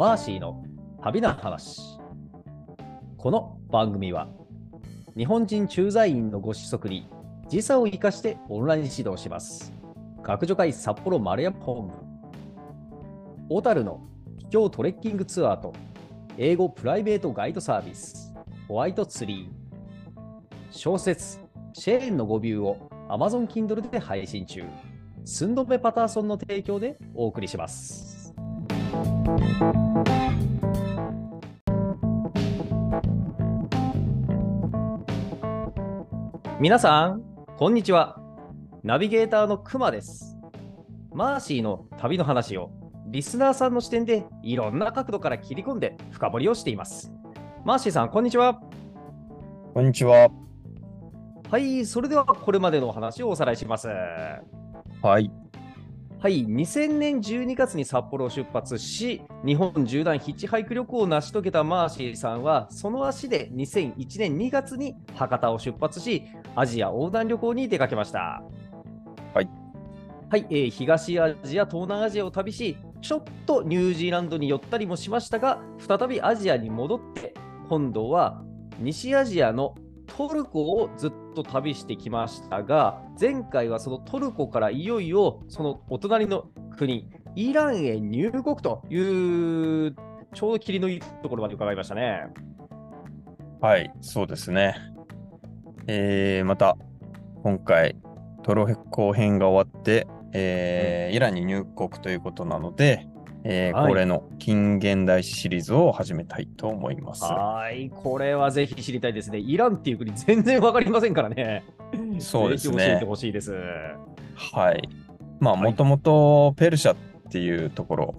マーシーの旅の話。この番組は日本人駐在員のご子息に時差を生かしてオンライン指導します。学助会札幌丸山本部。小樽の秘境トレッキングツアーと英語プライベートガイドサービスホワイトツリー。小説シェーンの語ビューを Amazon Kindle で配信中。スンドメパターソンの提供でお送りします。皆さん、こんにちは。ナビゲーターのくまです。マーシーの旅の話をリスナーさんの視点でいろんな角度から切り込んで深掘りをしています。マーシーさん、こんにちは。こんにちは。はい、それではこれまでのお話をおさらいします。はい。はい、2000年12月に札幌を出発し、日本縦断ヒッチハイク旅行を成し遂げたマーシーさんは、その足で2001年2月に博多を出発し、アジア横断旅行に出かけました。はい。はい、えー東アジア、東南アジアを旅し、ちょっとニュージーランドに寄ったりもしましたが、再びアジアに戻って、今度は西アジアのトルコをずっと旅してきましたが、前回はそのトルコからいよいよそのお隣の国、イランへ入国という、ちょうど霧のいいところまで伺いましたね。はい、そうですね。えー、また、今回、トロコ編が終わって、えーイランに入国ということなので、えーはい恒例の近現代史シリーズを始めたいと思います。はい、これはぜひ知りたいですね。イランっていう国、全然わかりませんからね。そうですねぜひ教えてほしいです。はい。まあ、はいもともとペルシャっていうところ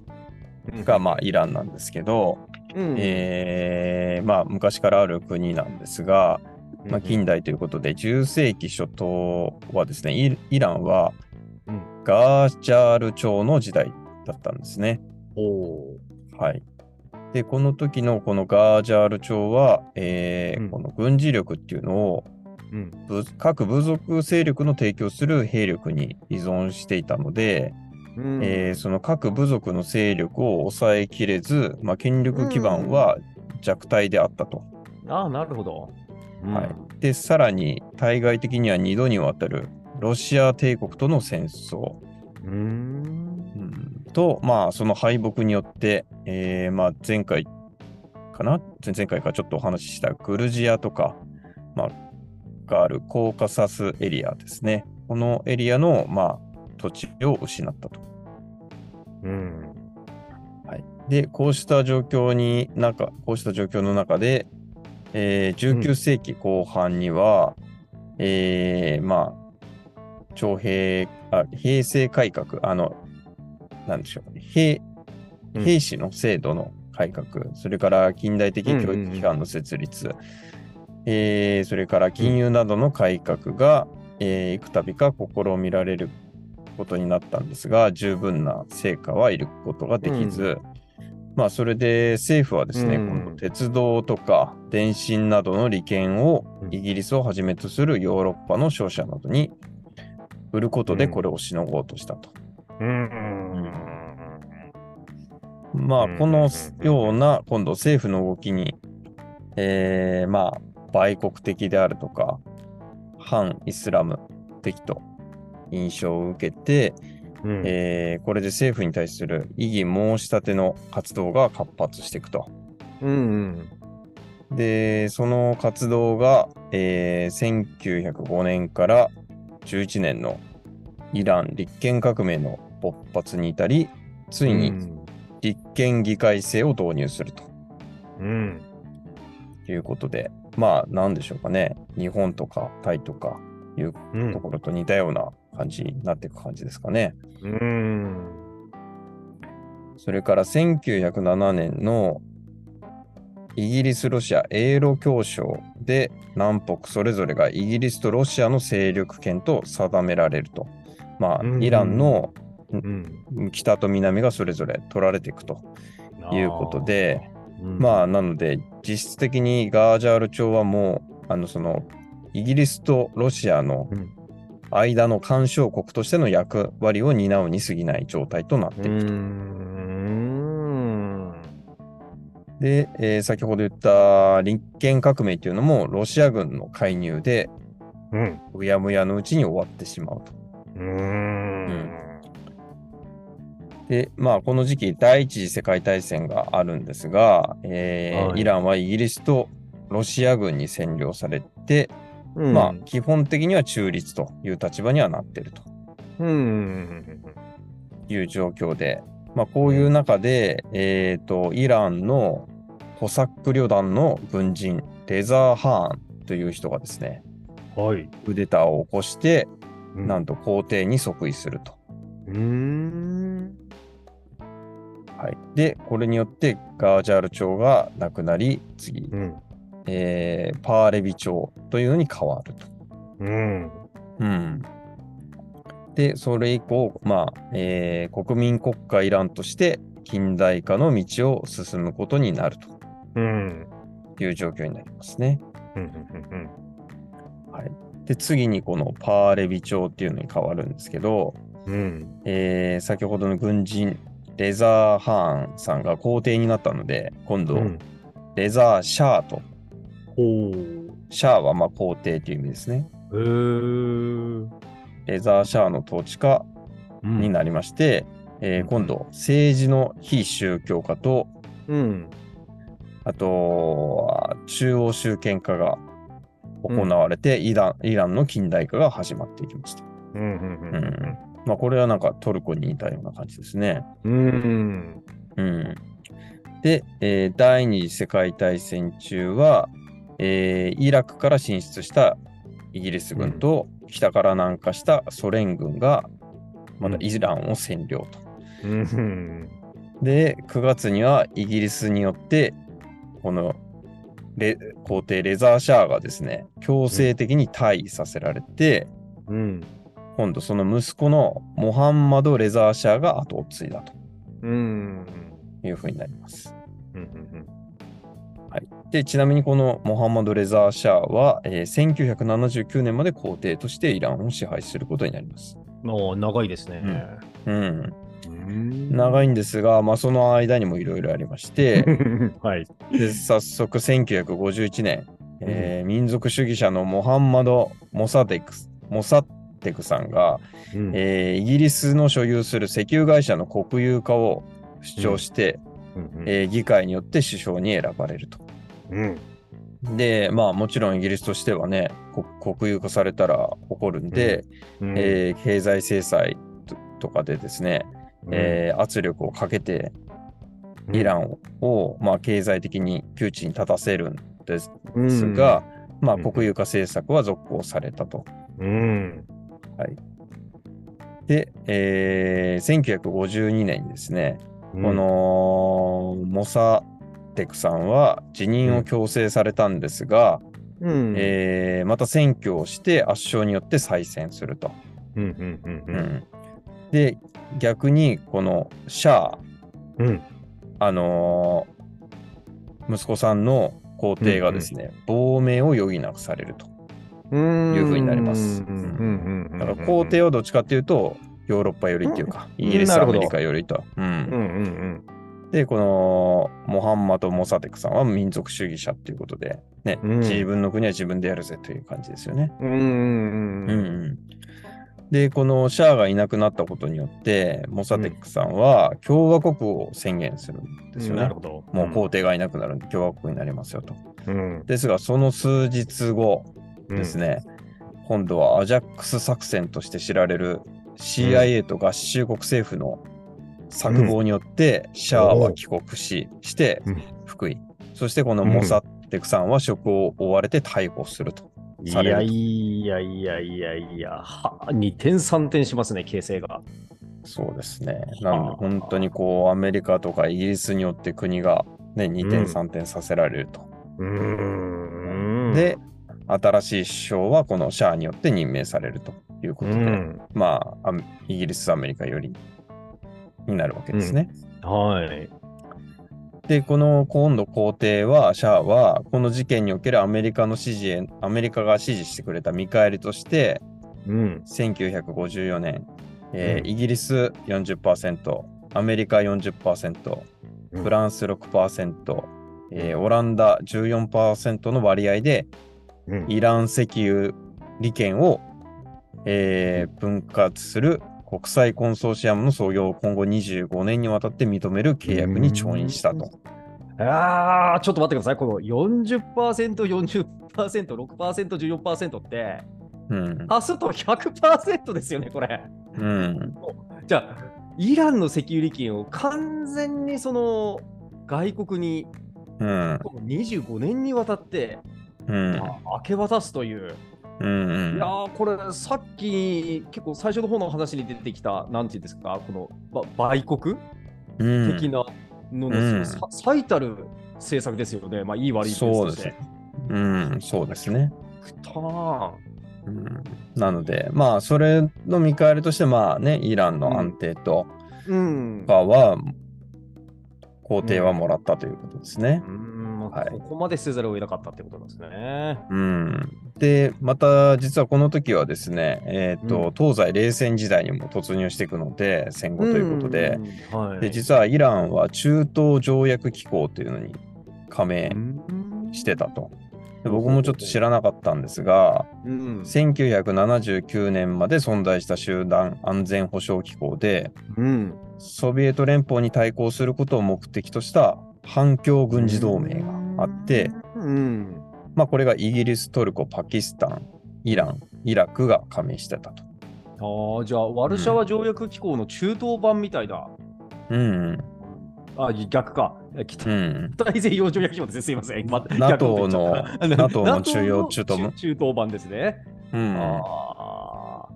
が、まあ、イランなんですけど、うんえーまあ、昔からある国なんですが、まあ、うん近代ということで、10世紀初頭はですね、イイランはうんガージャール朝の時代だったんですね。おーはい。で、この時のこのガージャール朝は、えーうんこの軍事力っていうのをうん部各部族勢力の提供する兵力に依存していたので、うんえーその各部族の勢力を抑えきれず、まあ、権力基盤は弱体であったと。ああ、なるほど。はいで、さらに対外的には2度にわたるロシア帝国との戦争、うーん。と、まあ、その敗北によって、えーまあ、前回かな？前々回かちょっとお話ししたグルジアとか、まあ、があるコーカサスエリアですね。このエリアの、まあ、土地を失ったと。うん。はい、で、こうした状況に中、こうした状況の中で、えー19世紀後半には、えーまあ、徴兵あ、平成改革、あの、なんでしょう、兵うん。兵士の制度の改革、それから近代的教育機関の設立、えーそれから金融などの改革が、えー幾度か試みられることになったんですが、十分な成果は得ることができず、まあ、それで政府はですね、うん。この鉄道とか電信などの利権をうん。イギリスをはじめとするヨーロッパの商社などに売ることでうん。これをしのごうとしたと。うん。まあ、うんこのような、今度政府の動きに、えーまあ、売国的であるとか、反イスラム的と印象を受けて、うんえーこれで政府に対する異議申し立ての活動が活発していくと。うん。で、その活動が、えー1905年から11年のイラン立憲革命の勃発に至り、ついに立憲議会制を導入するとうん。いうことで、まあ、なんでしょうかね、日本とかタイとかいううんところと似たような感じになっていく感じですかね。うん。それから1907年のイギリス・ロシア英ロ協商で南北それぞれがイギリスとロシアの勢力圏と定められると。まあう、んイランのうん。北と南がそれぞれ取られていくということで、あー、まあ、なので、実質的にガージャール朝はもう、あの、その、イギリスとロシアのうん間の干渉国としての役割を担うに過ぎない状態となってういくと。ん。で、えー先ほど言った立憲革命というのもロシア軍の介入でうん。うやむやのうちに終わってしまうと。うーん。で、まあ、この時期、第一次世界大戦があるんですが、えーはいイランはイギリスとロシア軍に占領されて、うんまあ、基本的には中立という立場にはなっているとうん。いう状況で、まあ、こういう中で、えっ、と、イランのコサック旅団の軍人、レザー・ハーンという人がですね、はい。クーデターを起こして、うんなんと皇帝に即位すると。うーん。はい、で、これによってガージャール朝がなくなり、次、うん。えーパーレビ朝というのに変わると。うん。うん、で、それ以降、まあえー国民国家イランとして近代化の道を進むことになるうん。という状況になりますね。うん。うん。はい、で、次にこのパーレビ朝っていうのに変わるんですけど、うん。えー先ほどの軍人、レザー・ハーンさんが皇帝になったので、今度、うん。レザー・シャーと。シャーはまあ皇帝という意味ですね。レザー・シャーの統治下になりまして、えー今度、政治の非宗教化と、うん。あとは中央集権化が行われて、イラン、イランの近代化が始まっていきました。うん。うん。まあ、これはなんかトルコに似たような感じですね。うん。うん。で、えー第二次世界大戦中は、えーイラクから進出したイギリス軍と、北から南下したソ連軍が、まだイランを占領と。うん。で、9月にはイギリスによって、このレ皇帝レザーシャーがですね、強制的に退位させられて、うん。今度その息子のモハンマド・レザーシャーが後を継いだとうん。いうふうになります。うん。で、ちなみにこのモハンマド・レザーシャーは、えー1979年まで皇帝としてイランを支配することになります。もう長いですね。うん。うん長いんですが、まあ、その間にもいろいろありまして、はい。で早速1951年、えー民族主義者のモハンマド・モサデクスモサッテクさんが、うんえーイギリスの所有する石油会社の国有化を主張して、うんえー議会によって首相に選ばれると。うん。で、まあもちろんイギリスとしてはね、こ国有化されたら怒るんで、うんえー経済制裁ととかでですね、えー圧力をかけてイランを、まあ、経済的に窮地に立たせるんですが、、まあ、うん国有化政策は続行されたと。うん。で、えー1952年にですね、うん。こ、のモサテクさんは辞任を強制されたんですが、うん。えーまた選挙をして圧勝によって再選すると。うんうんうんううん。んで、逆にこのシャー、うん。あのー息子さんの皇帝がですね、亡命を余儀なくされると。うんいう風になります。うん。うんうんだから皇帝はどっちかっていうと、ヨーロッパ寄りっていうか、うん。イギリス、アメリカ寄りと。うん。うんうんで、このモハンマド・モサテクさんは民族主義者っていうことで、ねうん。自分の国は自分でやるぜという感じですよね。うんうんうん。うんで、このシャアがいなくなったことによって、モサテクさんは共和国を宣言するんですよね。なる。ほど。もう皇帝がいなくなるんで共和国になりますよと。うん。ですが、その数日後です。ね、今度はアジャックス作戦として知られる CIA と合衆国政府の策謀によって、シャアは帰国し、してうん福井。そしてこのモサテクさんは職を追われて逮捕すると。うんいされるやいやいやいやいや、は2点3点しますね、形勢が。そうですね。なんではあ本当にこうアメリカとかイギリスによって国が、ね、2点うん3点させられると。うーん。で、新しい首相はこのシャアによって任命されるというこうとで、ん、まあイギリス、アメリカよりになるわけですね。はい。で、この今度皇帝は、シャアは、この事件におけるアメリカの支持へ、アメリカが支持してくれた見返りとして、うん。1954年、えーうんイギリス40%、アメリカ40%、フランス6%、えーオランダ14%の割合でうんイラン石油利権を、えー分割する国際コンソーシアムの創業を今後25年にわたって認める契約に調印したと。ああ、ちょっと待ってください。この40%、40%、6%、14%って、うん。足すと100%ですよね、これ。うん。じゃあ、イランの石油利権を完全にその外国にうん。25年にわたって、うん。あ明け渡すという。うん。いやー、これ、さっき結構最初の方の話に出てきた、なんていうんですか、このば売国？うん。的なのの、うんさ最たる政策ですよね。まあ、いい悪いそうですとして。うん。そうですね。うんなので、まあ、それの見返りとして、まあね、イランの安定とうん。かは、肯定はもらったということですね。うんはいここまでせざるを得なかったってことなんですね。うん、で、また実はこの時はですね、えーとうん東西冷戦時代にも突入していくので、戦後ということで、うん、はい、で実はイランは中東条約機構というのに加盟してたと。で僕もちょっと知らなかったんですが、うん。1979年まで存在した集団安全保障機構で、うん。ソビエト連邦に対抗することを目的とした反共軍事同盟があって、うん。まあ、これがイギリス、トルコ、パキスタン、イラン、イラクが加盟してたと。ああ、じゃあ、ワルシャワ条約機構の中東版みたいな。うん、あ、逆か。北うん、大西洋条約機構ですね。すいません。ま NATO の NATO の中央中東版中中東版ですね。うん。ああ。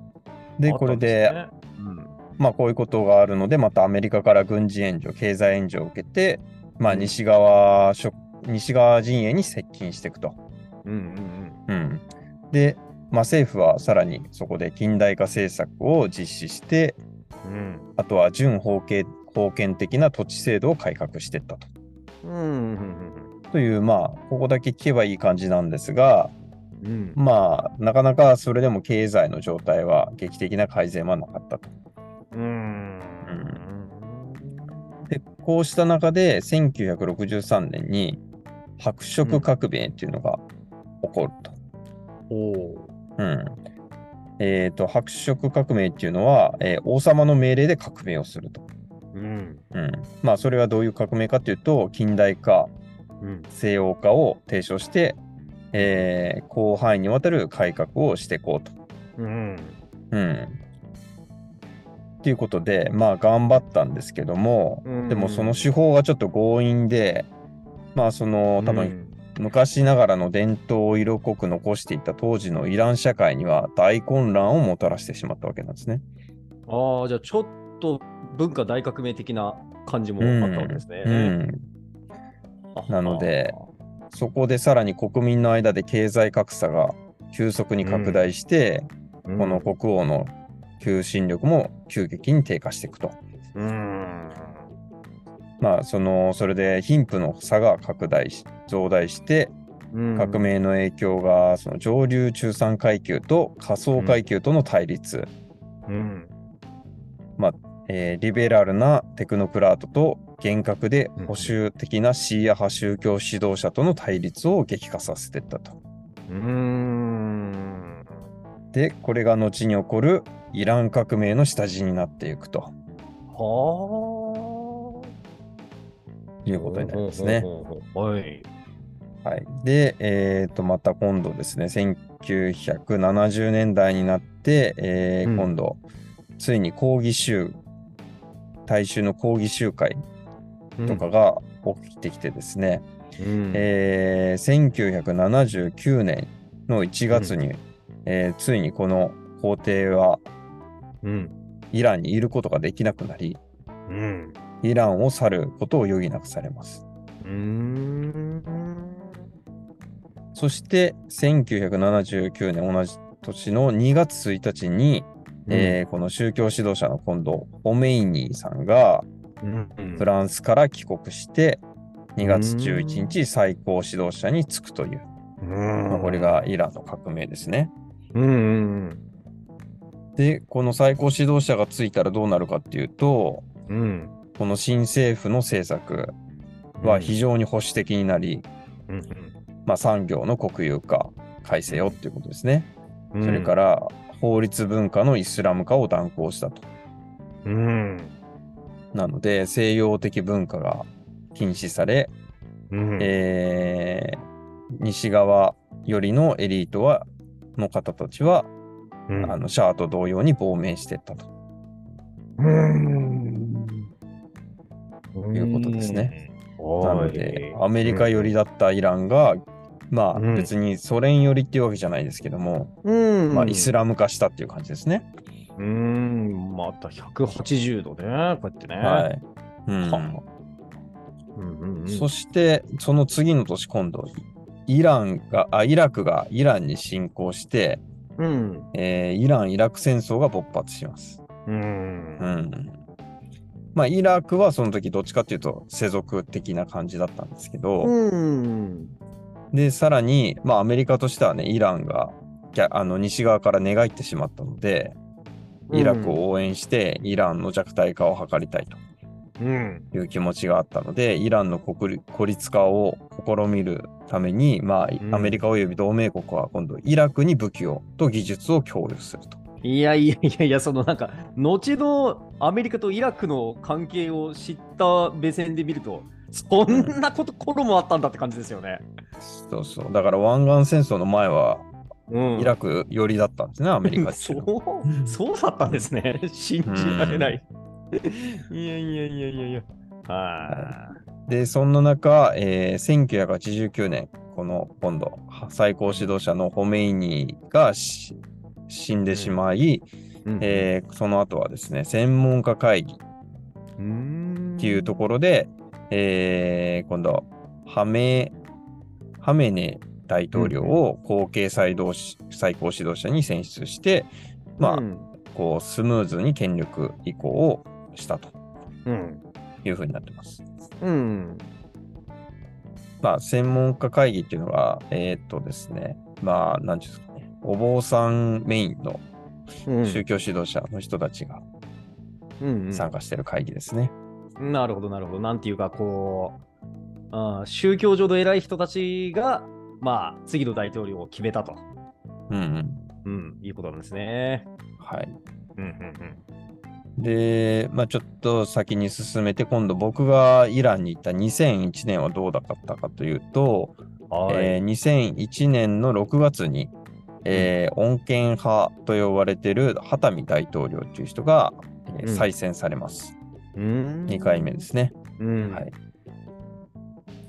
で、これで、うんまあ、こういうことがあるので、またアメリカから軍事援助、経済援助を受けて、まあ、うん西側諸、西側陣営に接近していくと。うんうんうん、で、まあ、政府はさらにそこで近代化政策を実施して、うん。うんあとは準法権封建的な土地制度を改革していったと。うんうんという、まあ、ここだけ聞けばいい感じなんですが、うんうん。まあ、なかなかそれでも経済の状態は劇的な改善はなかったと。うん。で、こうした中で、1963年に白色革命っていうのが起こると。おお。うん。えっ、と、白色革命っていうのは、えー王様の命令で革命をすると。うん。うん。まあ、それはどういう革命かっていうと、近代化、うん。西洋化を提唱して、えー広範囲にわたる改革をしていこうと。うん。うん。っていうことで、まあ頑張ったんですけども、うんでもその手法がちょっと強引で、まあその多分昔ながらの伝統を色濃く残していた当時のイラン社会には大混乱をもたらしてしまったわけなんですね。ああ、じゃあちょっと文化大革命的な感じもあったわけですね。うん、なのでそこでさらに国民の間で経済格差が急速に拡大して、あー、この国王の求心力も急激に低下していくと。うん。まあ、その、それで貧富の差が拡大し、増大して、うん革命の影響が、その上流中産階級と下層階級との対立、うん。えーリベラルなテクノクラートと厳格でうん保守的なシーア派宗教指導者との対立を激化させていったと。うん。で、これが後に起こるイラン革命の下地になっていくとはあ。いうことになりますね。はい。はい、で、えー、とまた今度ですね、1970年代になって、えーうん今度、ついに抗議集、大衆の抗議集会とかが起きてきてですね、うん、えー1979年の1月に、えーついにこの皇帝はうん。イランにいることができなくなり、うん。イランを去ることを余儀なくされます。うん。そして1979年同じ年の2月1日に、えーこの宗教指導者の今度、オメイニーさんがうんフランスから帰国して、2月11日最高指導者に就くという、まあこれ、がイランの革命ですね。うんうんで、この最高指導者がついたらどうなるかっていうと、うん。この新政府の政策、は非常に保守的になり、うんまあ、産業の国有化改正よっていうことですね。うんそれから法律文化のイスラム化を断行したと。うん。なので西洋的文化が禁止され、うん。えー西側よりのエリートはの方たちは、うんあのシャアと同様に亡命していったと。うん。いうことですねうん。なので、アメリカ寄りだったイランが、まあうん別にソ連寄りっていうわけじゃないですけども、うん。まあイスラム化したっていう感じですね。うん。また180度ね。こうやってね。はい。うん。そして、その次の年、今度、イランが、あ、イラクがイランに侵攻して、うん。えーイラン・イラク戦争が勃発します。うん。うん。まあ、イラクはその時どっちかっていうと世俗的な感じだったんですけど、うん。で、さらに、まあ、アメリカとしてはね、イランが、あの、西側から寝返ってしまったので、イラクを応援して、イランの弱体化を図りたいとうん。いう気持ちがあったので、イランの国立孤立化を試みるために、まうんあ、アメリカ及び同盟国は今度、イラクに武器をと技術を供与すると。いやいやいやいや、そのなんか、後のアメリカとイラクの関係を知った目線で見ると、そんなこと、頃もあったんだって感じですよね。そうそう。だから湾岸戦争の前は、うんイラク寄りだったんですね、アメリカそう、そうだったんですね。信じられない。いやいやいやいやいや。はで、そんな中、えー1989年、この今度、最高指導者のホメイニがし死んでしまい、い。うんえーその後はですね、専門家会議うんっていうところで、えー今度、ハメ、ハメネ大統領を後継最高最高指導者に選出して、まあ、うんこう、スムーズに権力移行をしたとうん。いうふうになってます。うん。まあ、専門家会議っていうのが、えーっとですね、まあ、なんていうんですかね、お坊さんメインのうん宗教指導者の人たちがうん参加してる会議ですね。うんなるほど、なるほど。なんていうか、こう、あー宗教上の偉い人たちが、まあ、次の大統領を決めたと、うんうん。うん、いうことなんですね。はい。うんうんで、まあ、ちょっと先に進めて、今度僕がイランに行った2001年はどうだったかというと、うん。はい。えー2001年の6月に、えー穏健派と呼ばれているハタミ大統領という人が、えーうん再選されます。うん2回目ですね。うん。はい。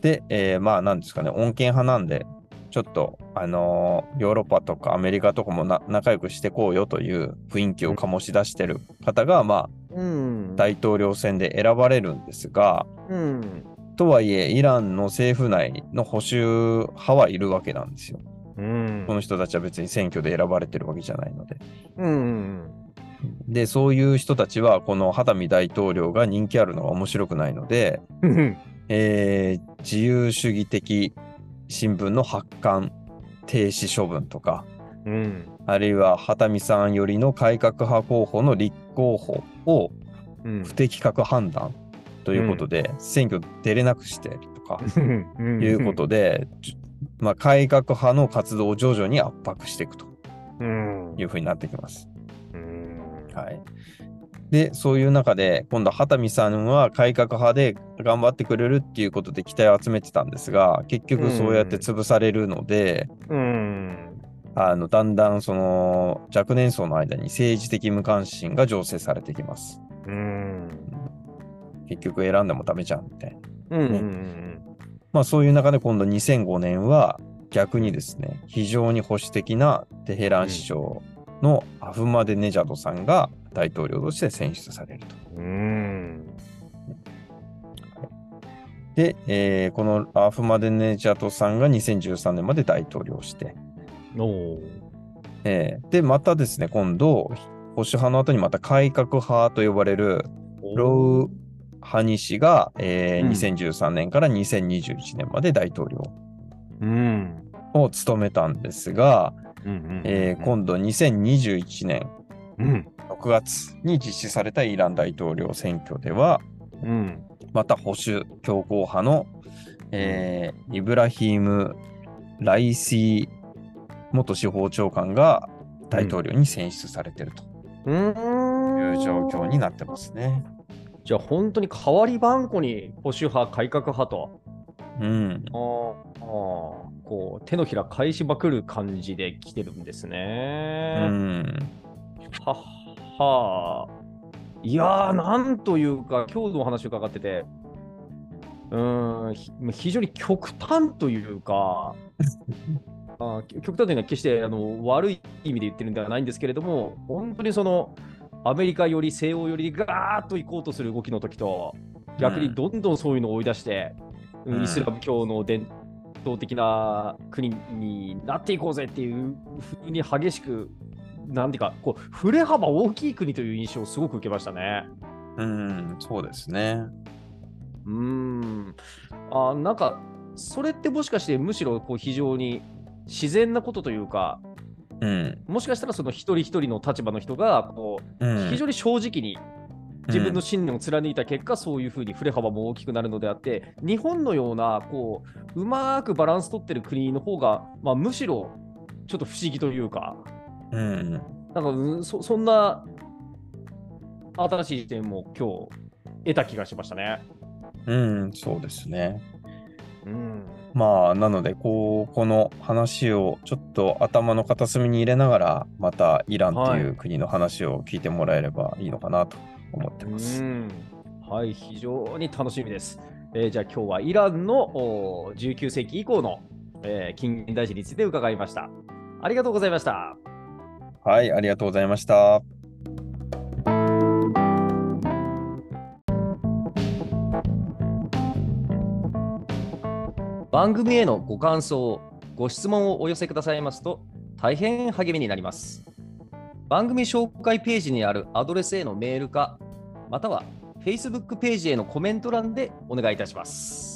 で、えーまあ、なんですかね、穏健派なんで、ちょっと、あのーヨーロッパとかアメリカとかもな仲良くしてこうよという雰囲気を醸し出してる方が、まうん。あ、大統領選で選ばれるんですが、うん。とはいえ、イランの政府内の保守派はいるわけなんですよ。うん。この人たちは別に選挙で選ばれてるわけじゃないので。うん。で、そういう人たちは、この肌見大統領が人気あるのが面白くないので、うん。えー自由主義的新聞の発刊停止処分とか、うん。あるいは畑見さんよりの改革派候補の立候補をうん。不適格判断ということで、選挙出れなくしてるとか、うんいうことで、じまあ、改革派の活動を徐々に圧迫していくとうん。いうふうになってきます。うん。はい。で、そういう中で、今度、畑見さんは改革派で頑張ってくれるっていうことで期待を集めてたんですが、結局そうやって潰されるので、うん。あの、だんだんその若年層の間に政治的無関心が醸成されてきます。うん。結局選んでもダメじゃんみたいな。うん。うん。まあそういう中で今度2005年は逆にですね、非常に保守的なテヘラン市長のアフマデネジャドさんが大統領として選出されると。うん。で、えーこのアフマデネジャドさんが2013年まで大統領をして、おお。えーで、またですね、今度、保守派の後にまた改革派と呼ばれるロウ・ハニ氏が、えーうん2013年から2021年まで大統領うん。を務めたんですが、今度2021年うん。6月に実施されたイラン大統領選挙では、うん。また保守強硬派の、えーイブラヒーム・ライシー元司法長官が大統領に選出されているという状況になってますね。じゃあ本当に代わり番号に保守派、改革派と、うん、あーあーこう手のひら返しまくる感じで来てるんですうね。ん、はっはー。いやー、なんというか、今日のお話を伺ってて、うーん、ひ非常に極端というか、あー極端というのは決してあの悪い意味で言ってるんではないんですけれども、本当にそのアメリカより西欧よりガーッと行こうとする動きの時と、逆にどんどんそういうのを追い出して、うんイスラム教の伝統的な国になっていこうぜっていうふうに激しく、なんていうか、こう振れ幅大きい国という印象をすごく受けましたね。うん、そうですね。うーん。あなんか、それってもしかしてむしろこう非常に自然なことというか、うん、もしかしたらその一人一人の立場の人がこう、うん非常に正直に自分の信念を貫いた結果、そういうふうに振れ幅も大きくなるのであって、日本のようなこううまくバランス取ってる国の方が、まあ、むしろちょっと不思議というか、うん、なんかうんそそんな新しい視点も今日得た気がしましたね。うん、そうですね。うんまあ、なので、こう、この話をちょっと頭の片隅に入れながら、またイランっていう国の話を聞いてもらえればいいのかなと思ってます。うんはい、非常に楽しみです。えーじゃあ今日はイランのおー19世紀以降の、えー近現代史について伺いました。ありがとうございました。はい、ありがとうございました。番組へのご感想、ご質問をお寄せくださいますと大変励みになります。番組紹介ページにあるアドレスへのメールか、または Facebook ページへのコメント欄でお願いいたします。